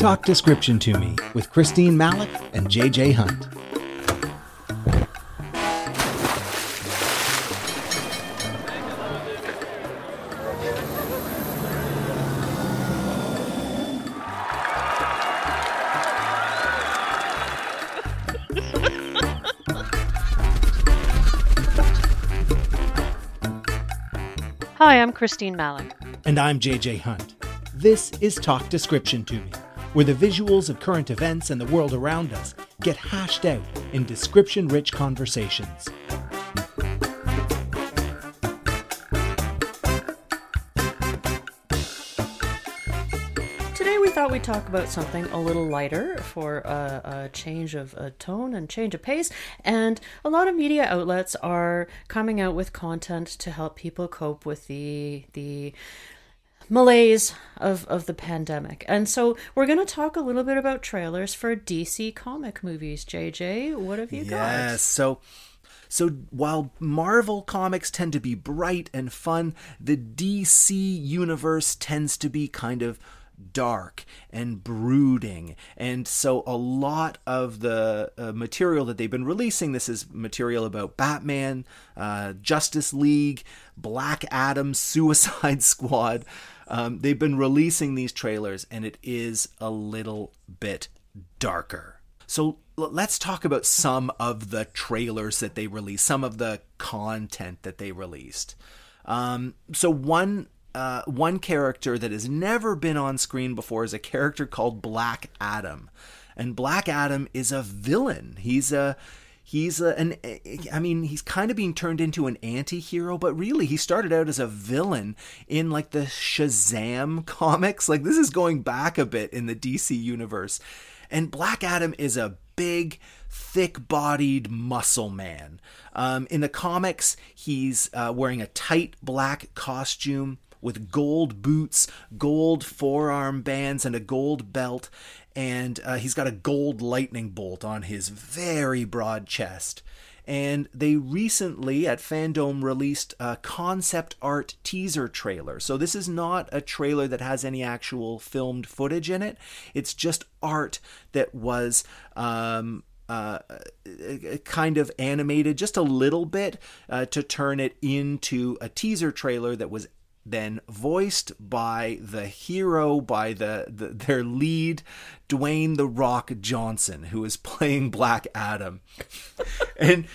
Talk Description to Me with Christine Malec and JJ Hunt. Hi, I'm Christine Malec. And I'm JJ Hunt. This is Talk Description to Me, where the visuals of current events and the world around us get hashed out in description rich conversations. Today we thought we'd talk about something a little lighter for a, a change of a tone and change of pace. And a lot of media outlets are coming out with content to help people cope with the the malaise of, of the pandemic. And so we're going to talk a little bit about trailers for DC comic movies. JJ, what have you got? Yes. So so while Marvel comics tend to be bright and fun, the DC universe tends to be kind of dark and brooding. And so a lot of the uh, material that they've been releasing, this is material about Batman, uh, Justice League, Black Adam, Suicide Squad. Um, they've been releasing these trailers, and it is a little bit darker. So let's talk about some of the trailers that they released, some of the content that they released. Um, so one uh, one character that has never been on screen before is a character called Black Adam, and Black Adam is a villain. He's a he's a, an I mean he's kind of being turned into an anti-hero but really he started out as a villain in like the Shazam comics. Like this is going back a bit in the DC universe. And Black Adam is a big thick-bodied muscle man. Um, in the comics he's uh, wearing a tight black costume with gold boots, gold forearm bands, and a gold belt. And uh, he's got a gold lightning bolt on his very broad chest. And they recently at FanDome released a concept art teaser trailer. So this is not a trailer that has any actual filmed footage in it. It's just art that was um, uh, kind of animated just a little bit uh, to turn it into a teaser trailer that was then voiced by the hero, by the, the, their lead, Dwayne the Rock Johnson, who is playing Black Adam. and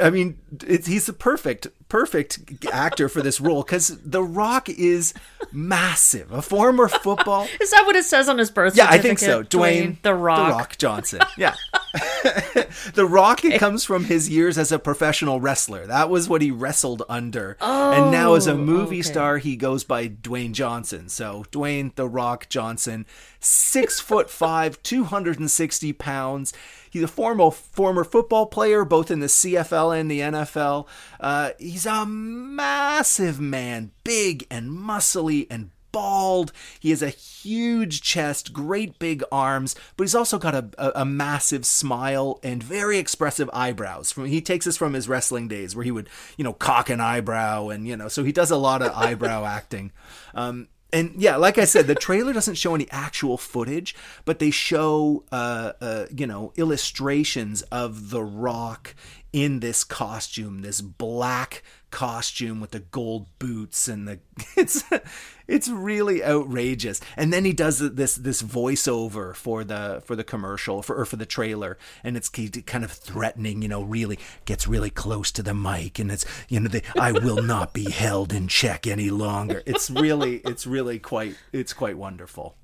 I mean, he's the perfect, perfect actor for this role because The Rock is massive, a former football. is that what it says on his birth Yeah, I think so. Dwayne, Dwayne the Rock, the Rock Johnson. Yeah. the Rock it comes from his years as a professional wrestler. That was what he wrestled under. Oh, and now as a oh, movie okay. star, he goes by Dwayne Johnson. So Dwayne the Rock Johnson, six foot five, two hundred and sixty pounds. He's a former former football player, both in the CFL and the NFL. Uh, he's a massive man, big and muscly and bald. He has a huge chest, great big arms, but he's also got a, a, a, massive smile and very expressive eyebrows. From he takes us from his wrestling days, where he would, you know, cock an eyebrow, and you know, so he does a lot of eyebrow acting. Um, and yeah, like I said, the trailer doesn't show any actual footage, but they show, uh, uh, you know, illustrations of The Rock in this costume, this black costume with the gold boots and the it's it's really outrageous. And then he does this this voiceover for the for the commercial for or for the trailer, and it's kind of threatening, you know, really gets really close to the mic, and it's you know the I will not be held in check any longer. It's really it's really quite it's quite wonderful.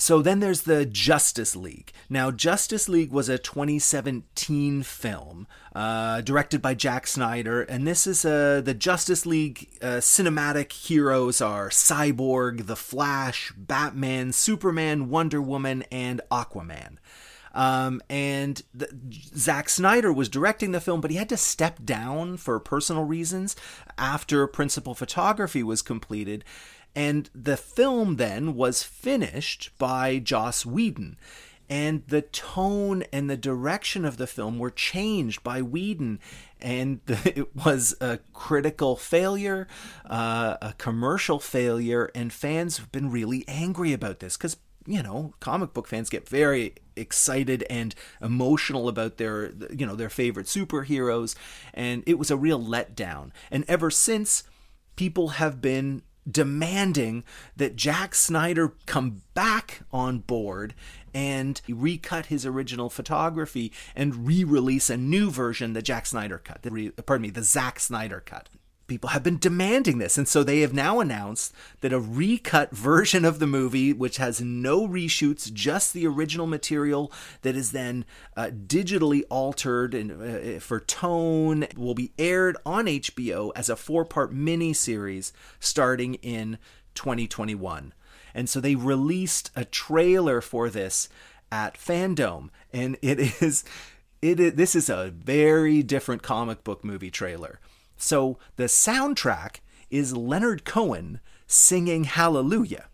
So then there's the Justice League. Now, Justice League was a 2017 film uh, directed by Jack Snyder, and this is uh, the Justice League uh, cinematic heroes are Cyborg, The Flash, Batman, Superman, Wonder Woman, and Aquaman. Um, and the, Zack Snyder was directing the film, but he had to step down for personal reasons after principal photography was completed. And the film then was finished by Joss Whedon. And the tone and the direction of the film were changed by Whedon. And it was a critical failure, uh, a commercial failure, and fans have been really angry about this because you know, comic book fans get very excited and emotional about their you know their favorite superheroes and it was a real letdown and ever since people have been demanding that Jack Snyder come back on board and recut his original photography and re-release a new version, the Jack Snyder cut. The, re, pardon me, the Zack Snyder cut people have been demanding this. And so they have now announced that a recut version of the movie, which has no reshoots, just the original material that is then uh, digitally altered and, uh, for tone, will be aired on HBO as a four part miniseries starting in 2021. And so they released a trailer for this at FanDome. And it is. It is, this is a very different comic book movie trailer. So the soundtrack is Leonard Cohen singing Hallelujah.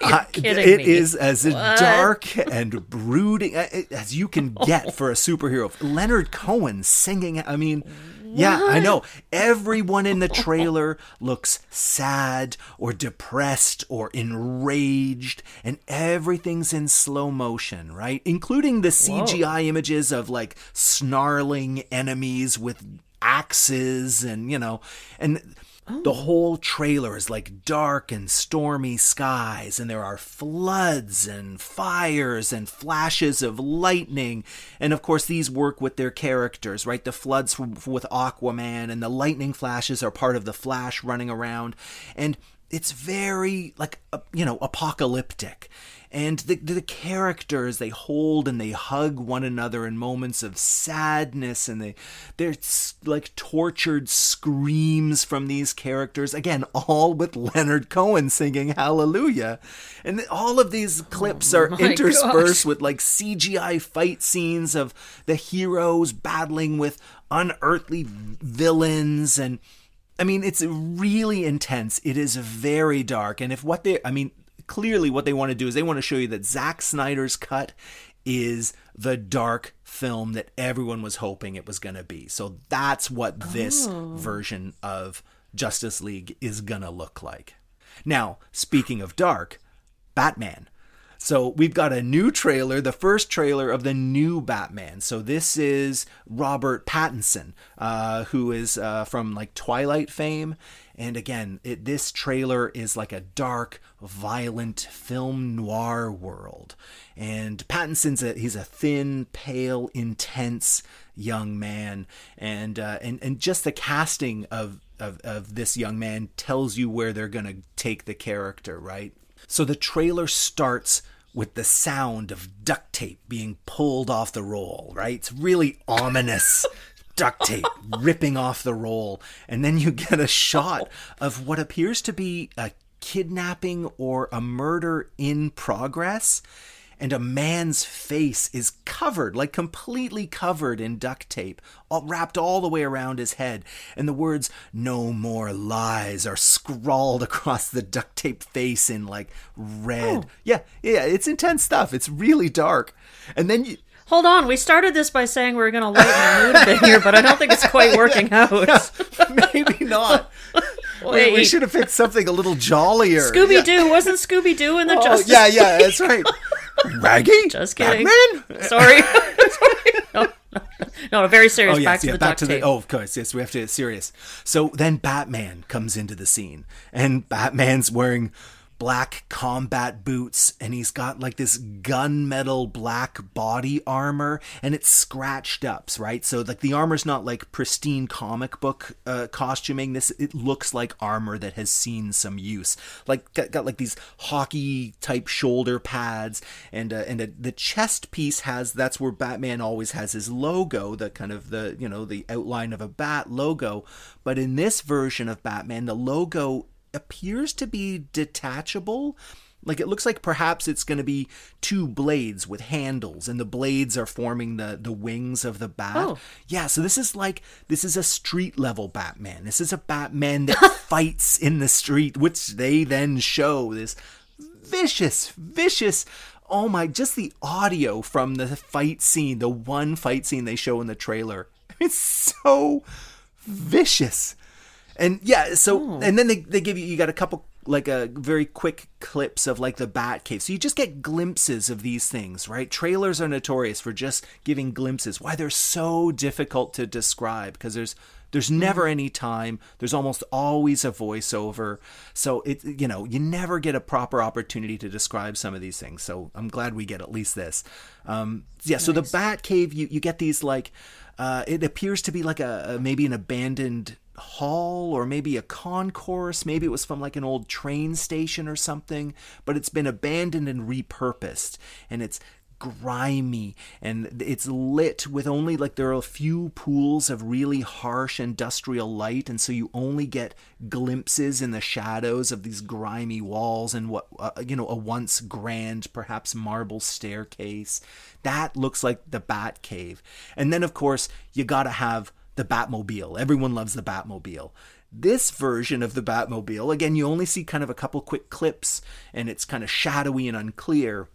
Uh, it me. is as what? dark and brooding uh, as you can get for a superhero. Leonard Cohen singing. I mean, what? yeah, I know. Everyone in the trailer looks sad or depressed or enraged, and everything's in slow motion, right? Including the CGI Whoa. images of like snarling enemies with axes and you know and oh. the whole trailer is like dark and stormy skies and there are floods and fires and flashes of lightning. And of course these work with their characters right? The floods with aquaman and the lightning flashes are part of the flash running around. And it's very like uh, you know apocalyptic. And the, the characters they hold and they hug one another in moments of sadness and they they're like tortured screams from these characters. Again all with leonard cohen singing hallelujah. And all of these clips oh, are interspersed gosh. with like cgi fight scenes of the heroes battling with unearthly villains and I mean, it's really intense. It is very dark. And if what they, I mean, clearly what they want to do is they want to show you that Zack Snyder's cut is the dark film that everyone was hoping it was going to be. So that's what this oh. version of Justice League is going to look like. Now, speaking of dark, Batman. So we've got a new trailer, the first trailer of the new Batman. So this is Robert Pattinson, uh, who is uh, from like Twilight fame, and again, it, this trailer is like a dark, violent film noir world. And Pattinson's a he's a thin, pale, intense young man, and uh, and and just the casting of, of of this young man tells you where they're gonna take the character, right? So the trailer starts with the sound of duct tape being pulled off the roll, right? It's really ominous duct tape ripping off the roll. And then you get a shot of what appears to be a kidnapping or a murder in progress. And a man's face is covered, like completely covered in duct tape, all, wrapped all the way around his head. And the words, no more lies, are scrawled across the duct tape face in like red. Oh. Yeah, yeah, it's intense stuff. It's really dark. And then you, Hold on, we started this by saying we are going to lighten the mood a bit here, but I don't think it's quite working out. Maybe not. Wait. We, should have picked something a little jollier. Scooby Doo yeah. wasn't Scooby Doo in the oh, Justice? Yeah, yeah, that's right. Raggy, just kidding. Batman? Sorry. Sorry. No, no, no, very serious. Oh, yes, back to yeah, the back to tape. the. Oh, of course, yes, we have to get serious. So then Batman comes into the scene, and Batman's wearing black combat boots and he's got like this gunmetal black body armor and it's scratched ups right? So like the armor's not like pristine comic book uh, costuming. This it looks like armor that has seen some use. Like got, got like these hockey type shoulder pads and uh, and a, the chest piece has that's where batman always has his logo the kind of the you know the outline of a bat logo. But in this version of batman the logo appears to be detachable. Like it looks like perhaps it's going to be two blades with handles, and the blades are forming the the wings of the bat. Oh. Yeah, so this is like this is a street level Batman. This is a Batman that fights in the street, which they then show this vicious, vicious. Oh my! Just the audio from the fight scene, the one fight scene they show in the trailer. It's so vicious and yeah, so oh. and then they, they give you you got a couple like a very quick clips of like the bat cave. So you just get glimpses of these things right? Trailers are notorious for just giving glimpses. Why they're so difficult to describe because there's there's never any time. There's almost always a voiceover. So it you know you never get a proper opportunity to describe some of these things. So i'm glad we get at least this. Um yeah so the bat cave you you get these like uh, it appears to be like a, a maybe an abandoned hall or maybe a concourse. Maybe it was from like an old train station or something, but it's been abandoned and repurposed. And it's grimy and it's lit with only like there are a few pools of really harsh industrial light and so you only get glimpses in the shadows of these grimy walls and what uh, you know a once grand perhaps marble staircase that looks like the bat cave and then of course you got to have the batmobile. Everyone loves the batmobile. This version of the Batmobile, again, you only see kind of a couple quick clips and it's kind of shadowy and unclear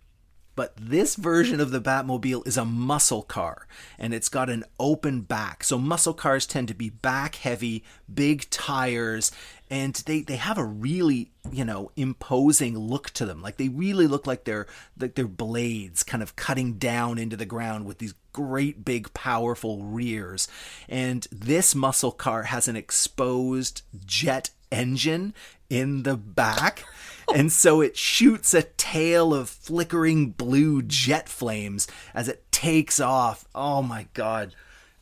but this version of the Batmobile is a muscle car and it's got an open back. So muscle cars tend to be back heavy, big tires, and they, they have a really, you know, imposing look to them. Like they really look like they're like they're blades kind of cutting down into the ground with these great big powerful rears. And this muscle car has an exposed jet engine in the back and so it shoots a tail of flickering blue jet flames as it takes off. Oh my god.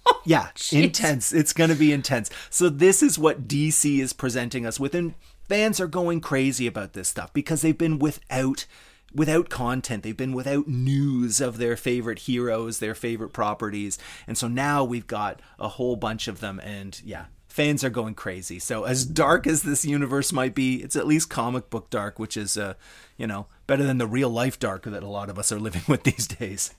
Oh, yeah, intense. It's going to be intense. So this is what DC is presenting us with and fans are going crazy about this stuff because they've been without without content. They've been without news of their favorite heroes, their favorite properties. And so now we've got a whole bunch of them and yeah, fans are going crazy. So as dark as this universe might be, it's at least comic book dark, which is uh, you know, better than the real life dark that a lot of us are living with these days.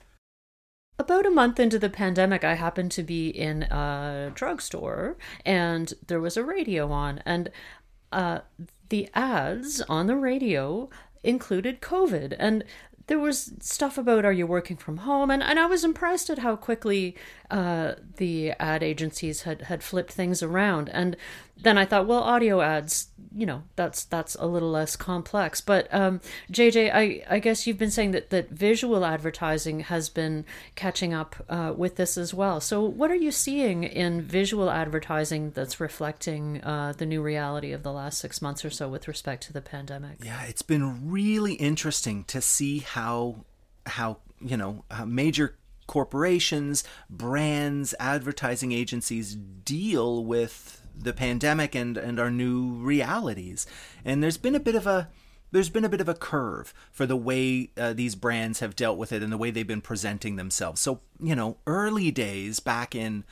About a month into the pandemic, I happened to be in a drugstore and there was a radio on, and uh, the ads on the radio included COVID. And there was stuff about are you working from home and, and i was impressed at how quickly uh, the ad agencies had had flipped things around. And then i thought well audio ads you know that's that's a little less complex. But um, jj i i guess you've been saying that that visual advertising has been catching up uh, with this as well. So what are you seeing in visual advertising that's reflecting uh, the new reality of the last six months or so with respect to the pandemic? Yeah it's been really interesting to see how how you know how major corporations, brands, advertising agencies deal with the pandemic and and our new realities. And there's been a bit of a there's been a bit of a curve for the way uh, these brands have dealt with it and the way they've been presenting themselves. So, you know, early days back in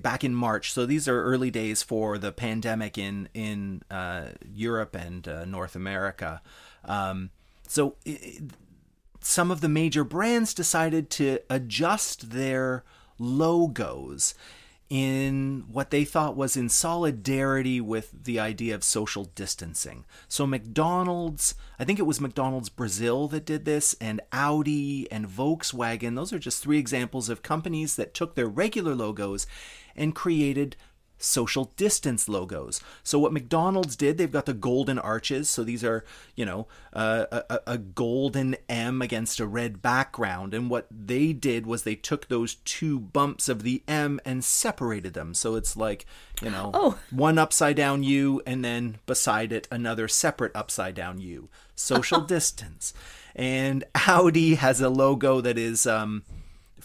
back in March. So these are early days for the pandemic in in uh, Europe and uh, North America. Um, so it, some of the major brands decided to adjust their logos in what they thought was in solidarity with the idea of social distancing. So, McDonald's, I think it was McDonald's Brazil that did this, and Audi and Volkswagen, those are just three examples of companies that took their regular logos and created social distance logos. So what McDonald's did, they've got the golden arches. So these are, you know, uh, a, a, golden M against a red background. And what they did was they took those two bumps of the M and separated them. So it's like, you know, oh. one upside down U and then beside it another separate upside down U. Social distance. And Audi has a logo that is um,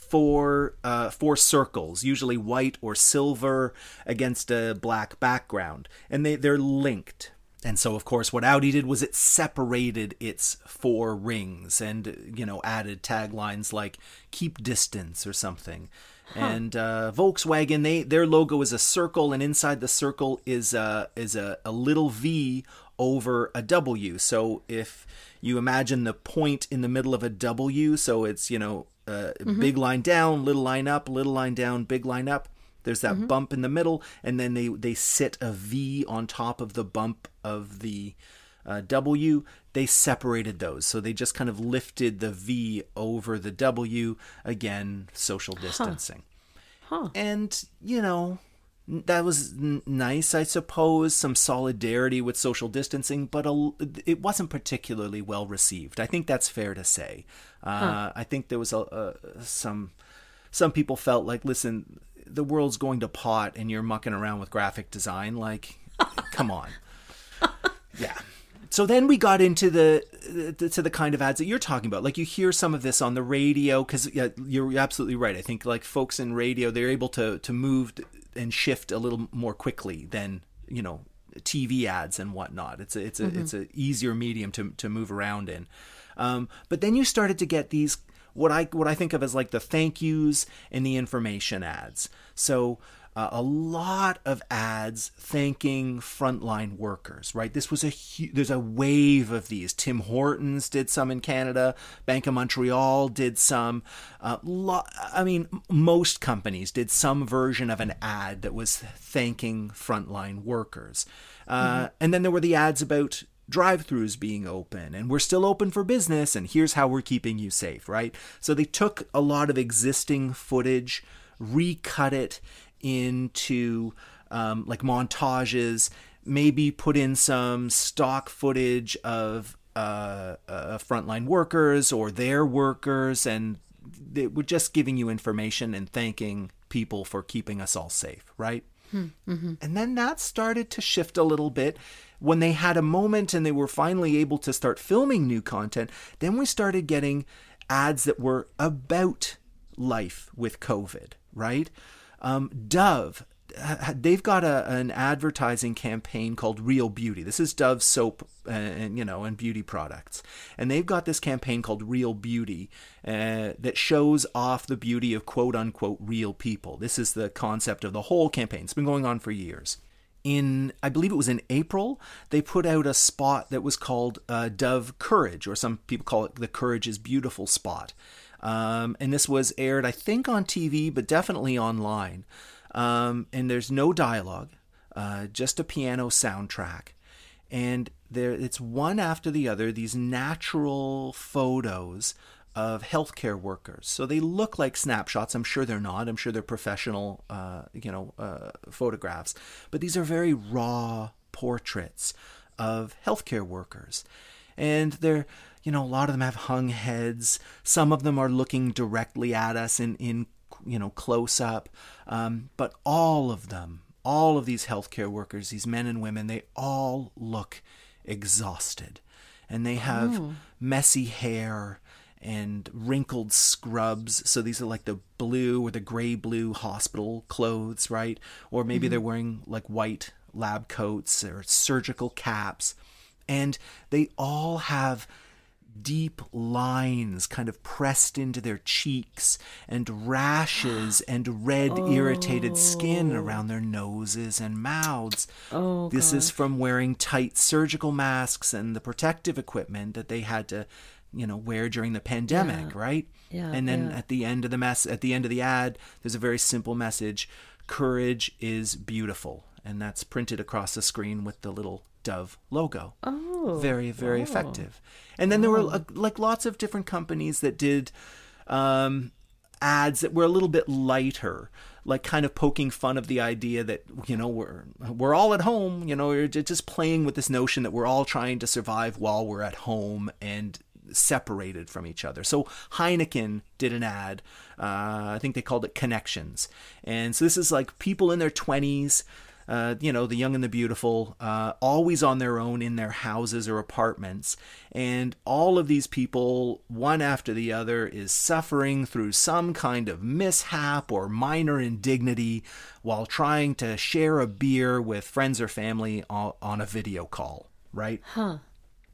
four uh, four circles, usually white or silver, against a black background, and they they're linked. And so, of course, what Audi did was it separated its four rings and you know added taglines like "keep distance" or something. Huh. And uh, Volkswagen, they their logo is a circle, and inside the circle is a is a, a little V over a W. So if you imagine the point in the middle of a W, so it's you know uh, mm-hmm. big line down, little line up, little line down, big line up. There's that mm-hmm. bump in the middle, and then they they sit a V on top of the bump of the uh, W. They separated those, so they just kind of lifted the V over the W. Again, social distancing. Huh. Huh. And you know, that was n- nice, I suppose, some solidarity with social distancing, but a, it wasn't particularly well received. I think that's fair to say. Uh, huh. I think there was a, a, some some people felt like, listen, the world's going to pot, and you're mucking around with graphic design. Like, come on. Yeah. So then we got into the, the, to the kind of ads that you're talking about. Like you hear some of this on the radio because yeah, you're absolutely right. I think like folks in radio they're able to to move and shift a little more quickly than you know TV ads and whatnot. It's a it's a mm-hmm. it's a easier medium to to move around in. Um, but then you started to get these what I what I think of as like the thank yous and the information ads. So uh, a lot of ads thanking frontline workers, right? This was a hu- there's a wave of these. Tim Hortons did some in Canada. Bank of Montreal did some. Uh, lo- I mean, most companies did some version of an ad that was thanking frontline workers. Uh, mm-hmm. And then there were the ads about drive-throughs being open and we're still open for business and here's how we're keeping you safe right so they took a lot of existing footage recut it into um, like montages, maybe put in some stock footage of uh, uh, frontline workers or their workers, and they were just giving you information and thanking people for keeping us all safe, right? Hmm, mm-hmm. And then that started to shift a little bit when they had a moment and they were finally able to start filming new content. Then we started getting ads that were about life with COVID, right? Um, Dove, they've got a, an advertising campaign called Real Beauty. This is Dove soap uh, and you know and beauty products, and they've got this campaign called Real Beauty uh, that shows off the beauty of quote unquote real people. This is the concept of the whole campaign. It's been going on for years. In I believe it was in April, they put out a spot that was called uh, Dove Courage, or some people call it the Courage is Beautiful spot. Um, and this was aired, I think, on TV, but definitely online. Um, and there's no dialogue, uh, just a piano soundtrack. And there, it's one after the other, these natural photos of healthcare workers. So they look like snapshots. I'm sure they're not. I'm sure they're professional, uh, you know, uh, photographs. But these are very raw portraits of healthcare workers, and they're you know, a lot of them have hung heads. Some of them are looking directly at us in, in you know, close up. Um, but all of them, all of these healthcare workers, these men and women, they all look exhausted. And they have oh. messy hair and wrinkled scrubs. So these are like the blue or the gray blue hospital clothes, right? Or maybe mm-hmm. they're wearing like white lab coats or surgical caps. And they all have deep lines kind of pressed into their cheeks and rashes and red oh. irritated skin oh. around their noses and mouths. Oh, this God. is from wearing tight surgical masks and the protective equipment that they had to, you know, wear during the pandemic, yeah. right? Yeah. And then yeah. at the end of the mess at the end of the ad, there's a very simple message, courage is beautiful. And that's printed across the screen with the little Dove logo. Oh, very very oh. effective. And then there were uh, like lots of different companies that did um, ads that were a little bit lighter, like kind of poking fun of the idea that you know we're we're all at home. You know, we're just playing with this notion that we're all trying to survive while we're at home and separated from each other. So Heineken did an ad. Uh, I think they called it Connections, and so this is like people in their twenties uh, you know, the young and the beautiful, uh, always on their own in their houses or apartments. And all of these people, one after the other, is suffering through some kind of mishap or minor indignity while trying to share a beer with friends or family on, on a video call, right? Huh.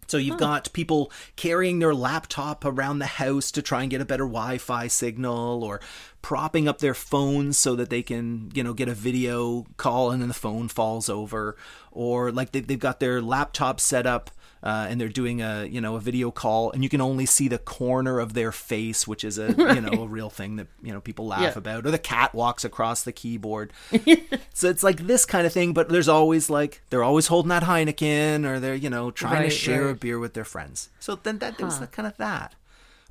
So you've huh. got people carrying their laptop around the house to try and get a better Wi-Fi signal or propping up their phones so that they can, you know, get a video call and then the phone falls over or like they've, they've got their laptop set up uh, and they're doing a you know a video call and you can only see the corner of their face which is a right. you know a real thing that you know people laugh yeah. about or the cat walks across the keyboard so it's like this kind of thing but there's always like they're always holding that Heineken or they're you know trying right, to share right. a beer with their friends so then that huh. was kind of that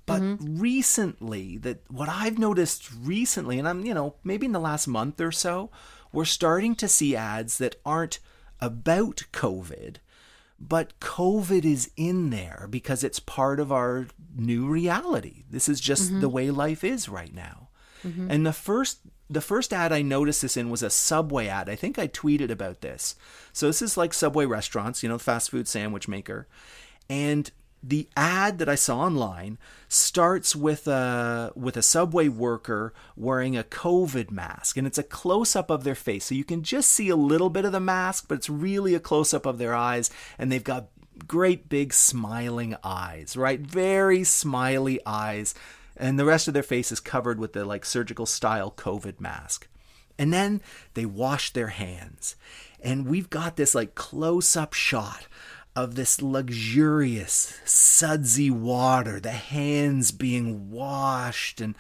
but mm-hmm. recently that what I've noticed recently and I'm you know maybe in the last month or so we're starting to see ads that aren't about COVID, but COVID is in there because it's part of our new reality. This is just mm-hmm. the way life is right now. Mm-hmm. And the first the first ad I noticed this in was a Subway ad. I think I tweeted about this. So this is like Subway restaurants, you know, fast food sandwich maker. And the ad that I saw online starts with a with a subway worker wearing a COVID mask, and it's a close up of their face, so you can just see a little bit of the mask, but it's really a close up of their eyes, and they've got great big smiling eyes, right? Very smiley eyes, and the rest of their face is covered with the like surgical style COVID mask. And then they wash their hands, and we've got this like close up shot of this luxurious sudsy water, the hands being washed. And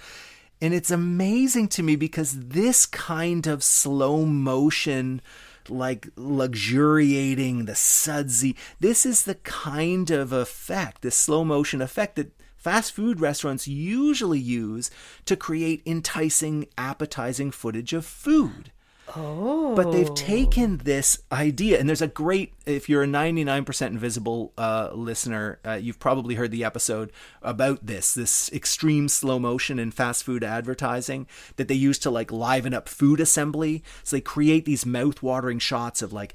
and it's amazing to me because this kind of slow motion like luxuriating the sudsy this is the kind of effect this slow motion effect that fast food restaurants usually use to create enticing appetizing footage of food Oh. But they've taken this idea, and there's a great, if you're a 99% invisible uh, listener, uh, you've probably heard the episode about this, this extreme slow motion in fast food advertising that they use to like liven up food assembly. So they create these mouth watering shots of like,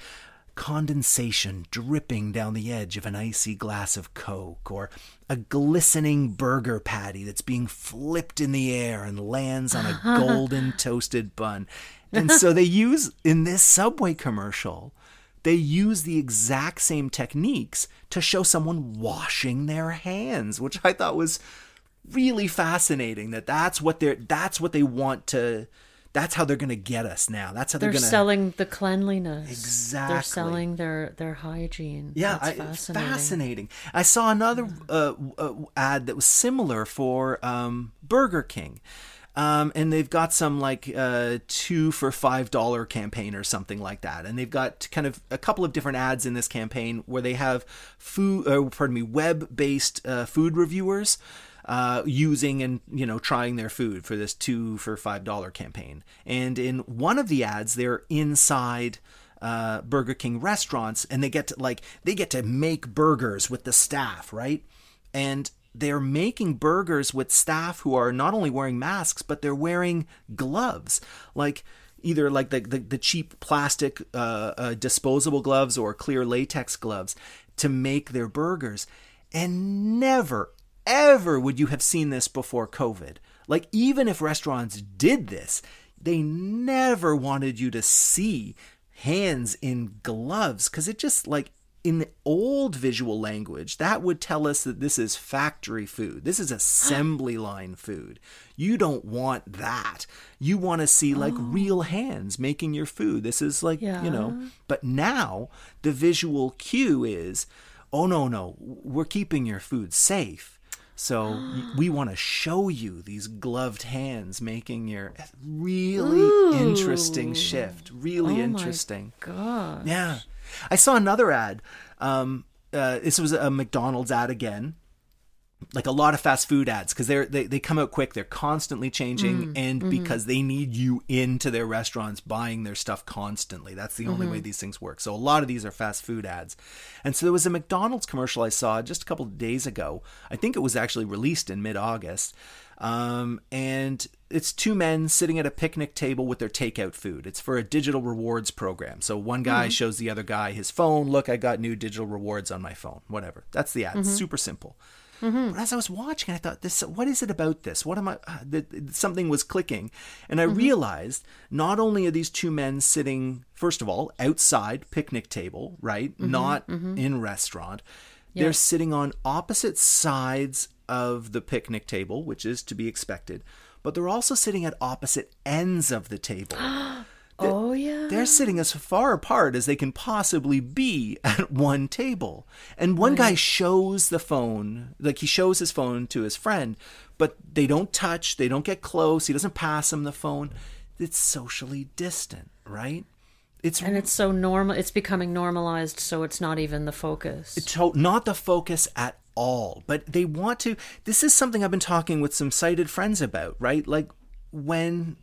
condensation dripping down the edge of an icy glass of Coke, or a glistening burger patty that's being flipped in the air and lands on a golden toasted bun. And so they use in this Subway commercial, they use the exact same techniques to show someone washing their hands, which I thought was really fascinating that that's what they're that's what they want to that's how they're going to get us now. That's how they're, gonna they're going to selling the cleanliness. Exactly. They're selling their their hygiene. Yeah, I, fascinating. fascinating. I saw another uh, uh, ad that was similar for um, Burger King. Um, and they've got some like uh, two for five dollar campaign or something like that, and they've got kind of a couple of different ads in this campaign where they have food, uh, pardon me, web based uh, food reviewers. Uh, using and you know trying their food for this two for five dollar campaign, and in one of the ads, they're inside uh, Burger King restaurants, and they get to like they get to make burgers with the staff, right? And they're making burgers with staff who are not only wearing masks, but they're wearing gloves. Like, either like the, the, the cheap plastic uh, uh, disposable gloves or clear latex gloves to make their burgers. And never, ever would you have seen this before COVID. Like, even if restaurants did this, they never wanted you to see hands in gloves because it just like in the old visual language, that would tell us that this is factory food. This is assembly line food. You don't want that. You want to see like oh. real hands making your food. This is like, yeah. you know, but now the visual cue is, oh, no, no, we're keeping your food safe. So we want to show you these gloved hands making your eh, really Ooh. interesting shift. Really oh interesting. God. Yeah. I saw another ad. Um, uh, this was a McDonald's ad again. Like a lot of fast food ads, because they're they, they come out quick. They're constantly changing, mm, and mm-hmm. because they need you into their restaurants buying their stuff constantly. That's the only mm-hmm. way these things work. So a lot of these are fast food ads. And so there was a McDonald's commercial I saw just a couple of days ago. I think it was actually released in mid August um, and it's two men sitting at a picnic table with their takeout food. It's for a digital rewards program. So one guy mm-hmm. shows the other guy his phone. Look, I got new digital rewards on my phone. Whatever. That's the ad. Mm-hmm. Super simple. Mm-hmm. But as I was watching, I thought, "This, what is it about this? What am I?" Uh, something was clicking, and I mm-hmm. realized not only are these two men sitting, first of all, outside picnic table, right, mm-hmm. not mm-hmm. in restaurant. They're sitting on opposite sides of the picnic table, which is to be expected, but they're also sitting at opposite ends of the table. oh, yeah. They're sitting as far apart as they can possibly be at one table. And one right. guy shows the phone, like he shows his phone to his friend, but they don't touch, they don't get close, he doesn't pass him the phone. It's socially distant, right? It's and it's so normal. It's becoming normalized, so it's not even the focus. It's not the focus at all. But they want to. This is something I've been talking with some sighted friends about, right? Like when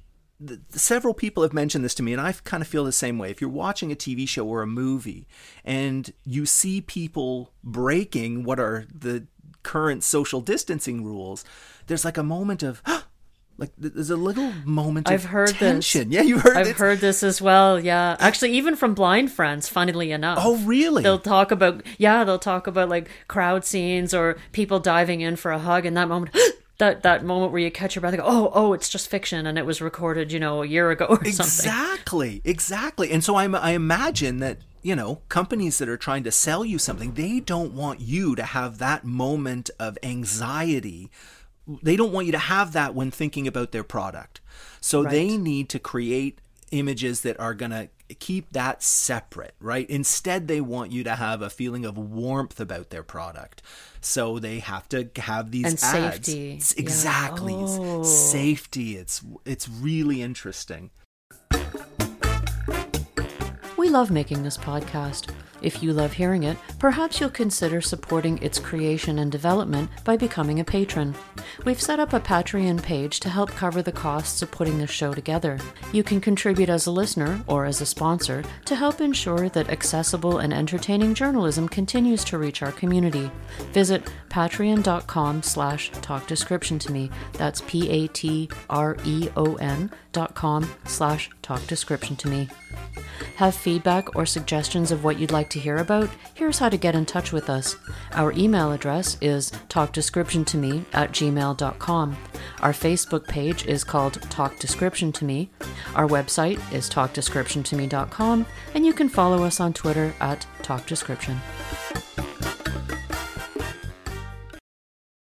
th- several people have mentioned this to me, and I kind of feel the same way. If you're watching a TV show or a movie and you see people breaking what are the current social distancing rules, there's like a moment of, like, there's a little moment I've of heard tension. this. Yeah, you heard I've it's- heard this as well. Yeah, actually, even from blind friends. Funnily enough. Oh, really? They'll talk about yeah, they'll talk about like crowd scenes or people diving in for a hug, and that moment. That, that moment where you catch your breath and go, oh, oh, it's just fiction and it was recorded, you know, a year ago or something. Exactly, exactly. And so I, I imagine that you know companies that are trying to sell you something, they don't want you to have that moment of anxiety. They don't want you to have that when thinking about their product. So they need to create images that are going to keep that separate, right? Instead, they want you to have a feeling of warmth about their product. So they have to have these And ads. safety. S- Yeah. Exactly. It's Oh. Safety. It's it's really interesting. We love making this podcast. If you love hearing it, perhaps you'll consider supporting its creation and development by becoming a patron. We've set up a Patreon page to help cover the costs of putting this show together. You can contribute as a listener or as a sponsor to help ensure that accessible and entertaining journalism continues to reach our community. Visit patreon.com slash talk to me. That's P-A-T-R-E-O-N com slash talk description to me. Have feedback or suggestions of what you'd like to hear about? Here's how to get in touch with us. Our email address is talkdescriptiontome at gmail.com. Our Facebook page is called Talk Description to Me. Our website is talkdescriptiontome.com, and you can follow us on Twitter at Talk Description.